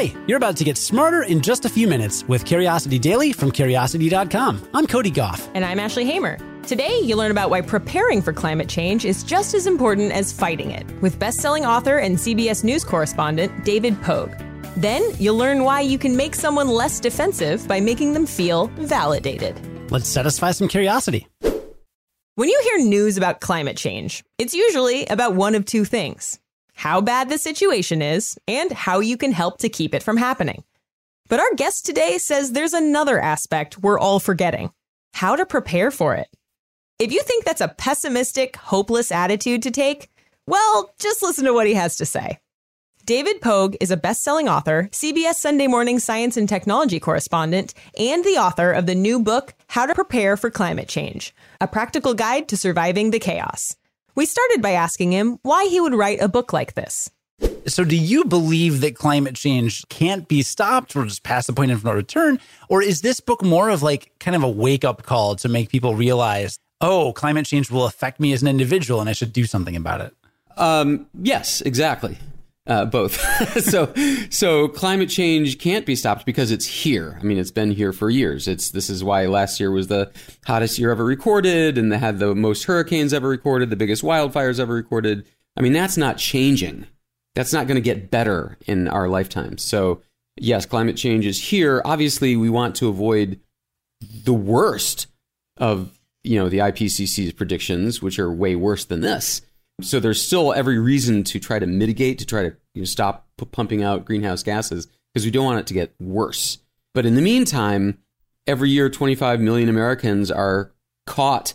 Hi, you're about to get smarter in just a few minutes with Curiosity Daily from Curiosity.com. I'm Cody Gough. And I'm Ashley Hamer. Today, you'll learn about why preparing for climate change is just as important as fighting it with best-selling author and CBS News correspondent David Pogue. Then, you'll learn why you can make someone less defensive by making them feel validated. Let's satisfy some curiosity. When you hear news about climate change, it's usually about one of two things how bad the situation is and how you can help to keep it from happening. But our guest today says there's another aspect we're all forgetting how to prepare for it. If you think that's a pessimistic, hopeless attitude to take, well, just listen to what he has to say. David Pogue is a best selling author, CBS Sunday Morning Science and Technology correspondent, and the author of the new book, How to Prepare for Climate Change A Practical Guide to Surviving the Chaos. We started by asking him why he would write a book like this. So, do you believe that climate change can't be stopped or just past the point of no return? Or is this book more of like kind of a wake up call to make people realize, oh, climate change will affect me as an individual and I should do something about it? Um, yes, exactly. Uh, both. so, so climate change can't be stopped because it's here. I mean, it's been here for years. It's this is why last year was the hottest year ever recorded, and they had the most hurricanes ever recorded, the biggest wildfires ever recorded. I mean, that's not changing. That's not going to get better in our lifetimes. So, yes, climate change is here. Obviously, we want to avoid the worst of you know the IPCC's predictions, which are way worse than this. So there's still every reason to try to mitigate, to try to you know, stop p- pumping out greenhouse gases because we don't want it to get worse. But in the meantime, every year 25 million Americans are caught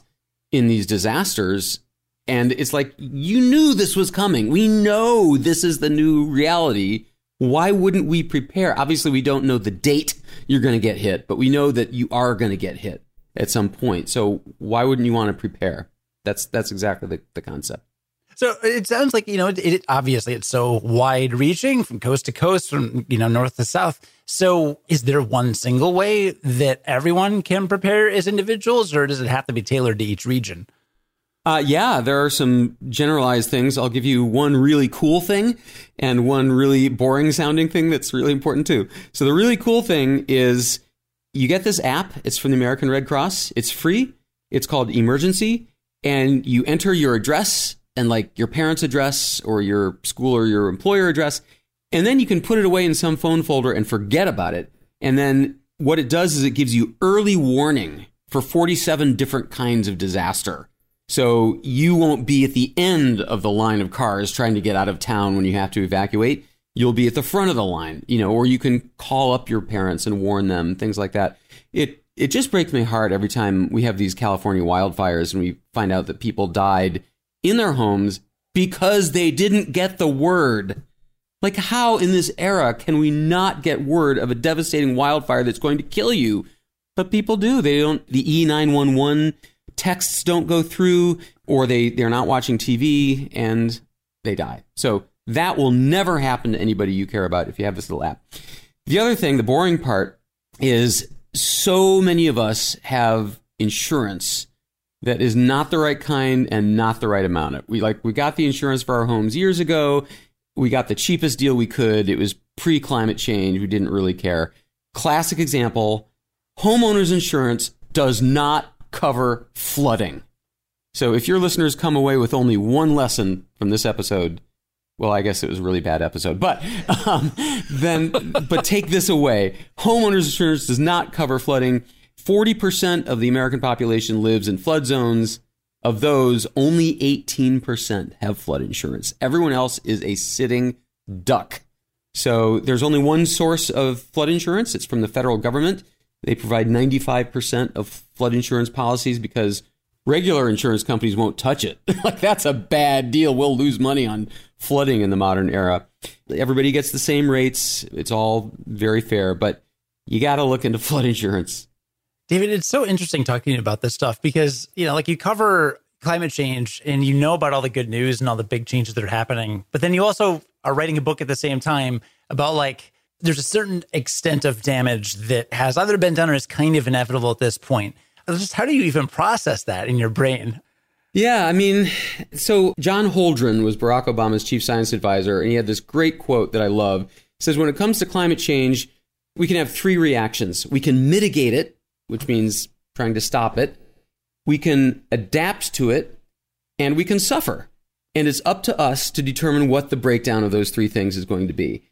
in these disasters. And it's like, you knew this was coming. We know this is the new reality. Why wouldn't we prepare? Obviously, we don't know the date you're going to get hit, but we know that you are going to get hit at some point. So why wouldn't you want to prepare? That's that's exactly the, the concept. So it sounds like you know it, it, obviously it's so wide reaching from coast to coast from you know north to south. So is there one single way that everyone can prepare as individuals or does it have to be tailored to each region? Uh, yeah, there are some generalized things. I'll give you one really cool thing and one really boring sounding thing that's really important too. So the really cool thing is you get this app. It's from the American Red Cross. It's free. It's called Emergency and you enter your address and like your parents' address or your school or your employer address. And then you can put it away in some phone folder and forget about it. And then what it does is it gives you early warning for 47 different kinds of disaster. So you won't be at the end of the line of cars trying to get out of town when you have to evacuate. You'll be at the front of the line, you know, or you can call up your parents and warn them, things like that. It it just breaks my heart every time we have these California wildfires and we find out that people died in their homes because they didn't get the word. Like, how in this era can we not get word of a devastating wildfire that's going to kill you? But people do. They don't, the E911 texts don't go through, or they, they're not watching TV and they die. So that will never happen to anybody you care about if you have this little app. The other thing, the boring part, is so many of us have insurance that is not the right kind and not the right amount. We like we got the insurance for our homes years ago. We got the cheapest deal we could. It was pre climate change. We didn't really care. Classic example: homeowners insurance does not cover flooding. So if your listeners come away with only one lesson from this episode, well, I guess it was a really bad episode, but um, then, but take this away: homeowners insurance does not cover flooding. 40% of the American population lives in flood zones. Of those, only 18% have flood insurance. Everyone else is a sitting duck. So there's only one source of flood insurance. It's from the federal government. They provide 95% of flood insurance policies because regular insurance companies won't touch it. like that's a bad deal. We'll lose money on flooding in the modern era. Everybody gets the same rates. It's all very fair, but you got to look into flood insurance. David, it's so interesting talking about this stuff because, you know, like you cover climate change and you know about all the good news and all the big changes that are happening. But then you also are writing a book at the same time about like there's a certain extent of damage that has either been done or is kind of inevitable at this point. Just how do you even process that in your brain? Yeah, I mean, so John Holdren was Barack Obama's chief science advisor, and he had this great quote that I love. says when it comes to climate change, we can have three reactions. We can mitigate it, which means trying to stop it. We can adapt to it, and we can suffer. And it's up to us to determine what the breakdown of those three things is going to be.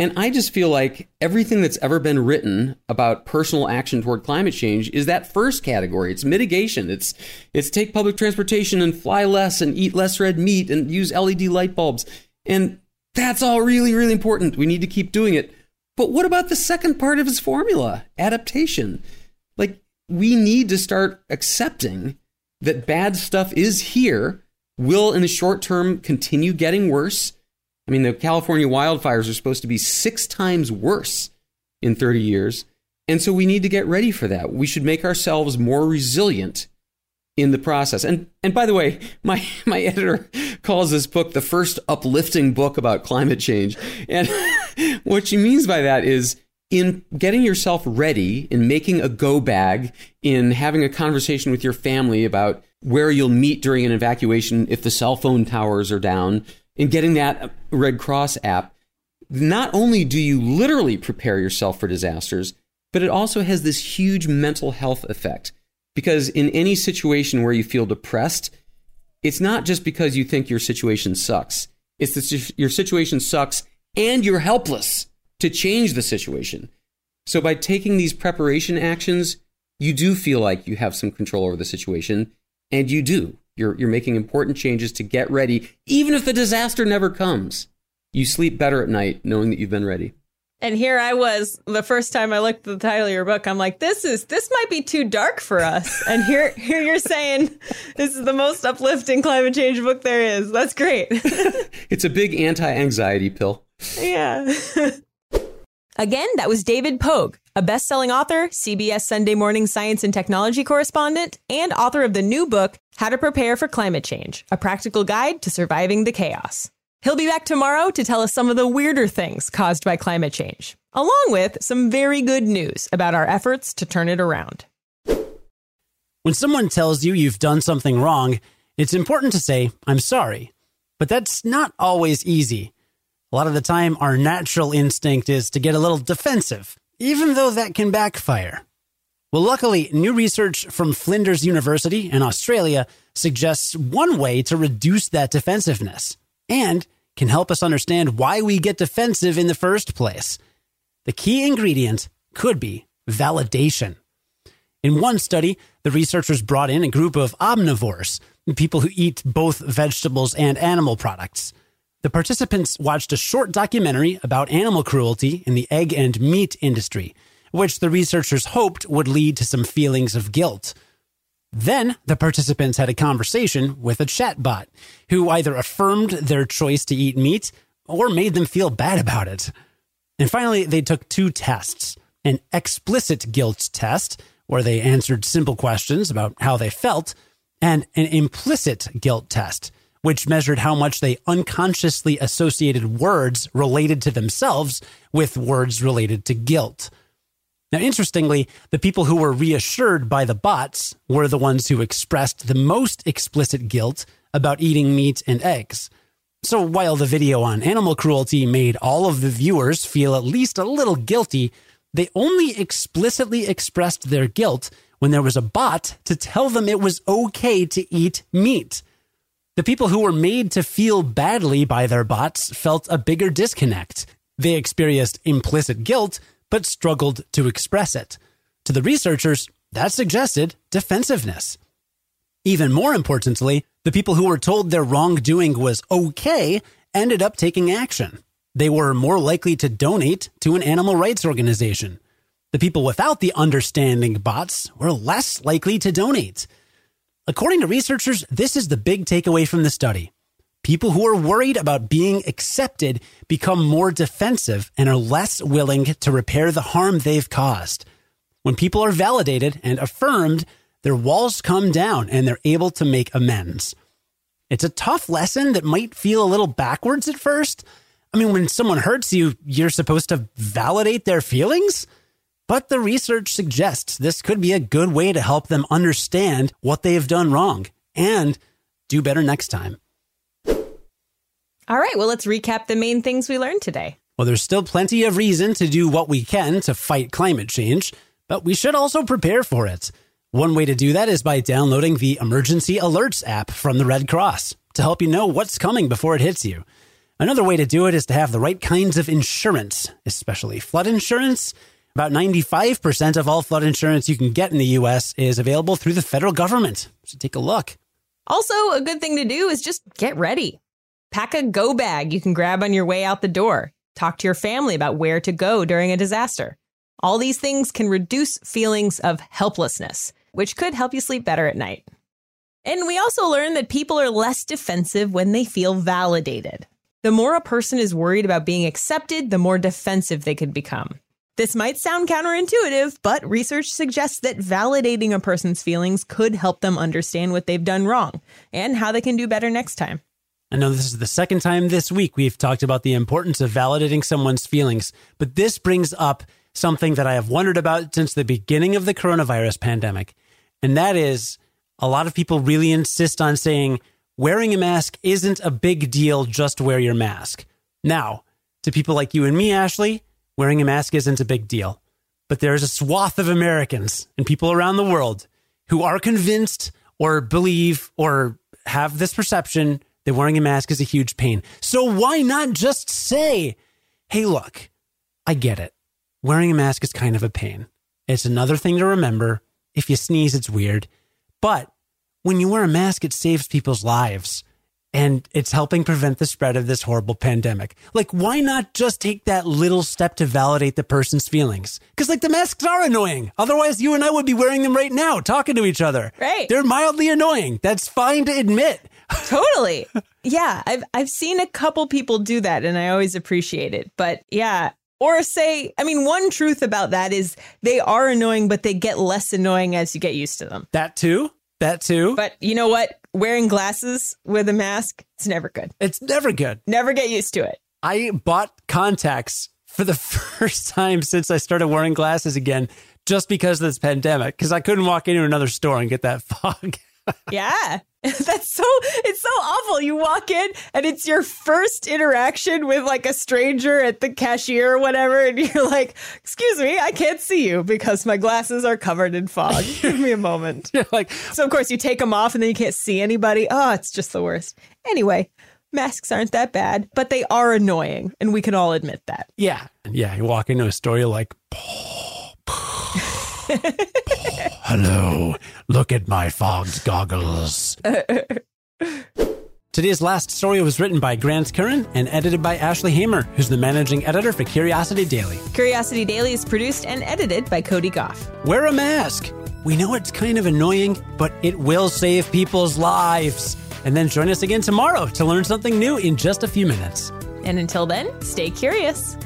And I just feel like everything that's ever been written about personal action toward climate change is that first category. It's mitigation. It's it's take public transportation and fly less and eat less red meat and use LED light bulbs. And that's all really really important. We need to keep doing it. But what about the second part of his formula? Adaptation. Like we need to start accepting that bad stuff is here, will in the short term continue getting worse I mean, the California wildfires are supposed to be six times worse in 30 years. And so we need to get ready for that. We should make ourselves more resilient in the process. And and by the way, my my editor calls this book the first uplifting book about climate change. And what she means by that is in getting yourself ready, in making a go bag, in having a conversation with your family about where you'll meet during an evacuation if the cell phone towers are down, in getting that Red Cross app, not only do you literally prepare yourself for disasters, but it also has this huge mental health effect. Because in any situation where you feel depressed, it's not just because you think your situation sucks. It's that your situation sucks and you're helpless to change the situation. So by taking these preparation actions, you do feel like you have some control over the situation, and you do. You're, you're making important changes to get ready, even if the disaster never comes. You sleep better at night knowing that you've been ready. And here I was the first time I looked at the title of your book. I'm like, this is this might be too dark for us. And here here you're saying this is the most uplifting climate change book there is. That's great. it's a big anti-anxiety pill. Yeah. Again, that was David Pogue, a best selling author, CBS Sunday Morning Science and Technology correspondent, and author of the new book, How to Prepare for Climate Change A Practical Guide to Surviving the Chaos. He'll be back tomorrow to tell us some of the weirder things caused by climate change, along with some very good news about our efforts to turn it around. When someone tells you you've done something wrong, it's important to say, I'm sorry. But that's not always easy. A lot of the time, our natural instinct is to get a little defensive, even though that can backfire. Well, luckily, new research from Flinders University in Australia suggests one way to reduce that defensiveness and can help us understand why we get defensive in the first place. The key ingredient could be validation. In one study, the researchers brought in a group of omnivores, people who eat both vegetables and animal products. The participants watched a short documentary about animal cruelty in the egg and meat industry, which the researchers hoped would lead to some feelings of guilt. Then the participants had a conversation with a chatbot who either affirmed their choice to eat meat or made them feel bad about it. And finally, they took two tests an explicit guilt test, where they answered simple questions about how they felt, and an implicit guilt test, which measured how much they unconsciously associated words related to themselves with words related to guilt. Now, interestingly, the people who were reassured by the bots were the ones who expressed the most explicit guilt about eating meat and eggs. So while the video on animal cruelty made all of the viewers feel at least a little guilty, they only explicitly expressed their guilt when there was a bot to tell them it was okay to eat meat. The people who were made to feel badly by their bots felt a bigger disconnect. They experienced implicit guilt, but struggled to express it. To the researchers, that suggested defensiveness. Even more importantly, the people who were told their wrongdoing was okay ended up taking action. They were more likely to donate to an animal rights organization. The people without the understanding bots were less likely to donate. According to researchers, this is the big takeaway from the study. People who are worried about being accepted become more defensive and are less willing to repair the harm they've caused. When people are validated and affirmed, their walls come down and they're able to make amends. It's a tough lesson that might feel a little backwards at first. I mean, when someone hurts you, you're supposed to validate their feelings? But the research suggests this could be a good way to help them understand what they have done wrong and do better next time. All right, well, let's recap the main things we learned today. Well, there's still plenty of reason to do what we can to fight climate change, but we should also prepare for it. One way to do that is by downloading the Emergency Alerts app from the Red Cross to help you know what's coming before it hits you. Another way to do it is to have the right kinds of insurance, especially flood insurance. About 95% of all flood insurance you can get in the US is available through the federal government. So take a look. Also, a good thing to do is just get ready. Pack a go bag you can grab on your way out the door. Talk to your family about where to go during a disaster. All these things can reduce feelings of helplessness, which could help you sleep better at night. And we also learn that people are less defensive when they feel validated. The more a person is worried about being accepted, the more defensive they could become. This might sound counterintuitive, but research suggests that validating a person's feelings could help them understand what they've done wrong and how they can do better next time. I know this is the second time this week we've talked about the importance of validating someone's feelings, but this brings up something that I have wondered about since the beginning of the coronavirus pandemic. And that is a lot of people really insist on saying wearing a mask isn't a big deal, just wear your mask. Now, to people like you and me, Ashley, wearing a mask isn't a big deal. But there's a swath of Americans and people around the world who are convinced or believe or have this perception that wearing a mask is a huge pain. So why not just say, hey, look, I get it. Wearing a mask is kind of a pain. It's another thing to remember. If you sneeze, it's weird. But when you wear a mask, it saves people's lives and it's helping prevent the spread of this horrible pandemic. Like, why not just take that little step to validate the person's feelings? Because, like, the masks are annoying. Otherwise, you and I would be wearing them right now, talking to each other. Right. They're mildly annoying. That's fine to admit. totally. Yeah, I've I've seen a couple people do that and I always appreciate it. But yeah, or say, I mean, one truth about that is they are annoying, but they get less annoying as you get used to them. That too. That too. But you know what? Wearing glasses with a mask, it's never good. It's never good. Never get used to it. I bought contacts for the first time since I started wearing glasses again, just because of this pandemic, because I couldn't walk into another store and get that fog. Yeah. That's so it's so awful. You walk in and it's your first interaction with like a stranger at the cashier or whatever, and you're like, "Excuse me, I can't see you because my glasses are covered in fog. Give me a moment." You're like, so of course you take them off and then you can't see anybody. Oh, it's just the worst. Anyway, masks aren't that bad, but they are annoying, and we can all admit that. yeah, yeah. You walk into a store, you're like, hello, look at my fogged goggles. Today's last story was written by Grant Curran and edited by Ashley Hamer, who's the managing editor for Curiosity Daily. Curiosity Daily is produced and edited by Cody Gough. Wear a mask. We know it's kind of annoying, but it will save people's lives. And then join us again tomorrow to learn something new in just a few minutes. And until then, stay curious.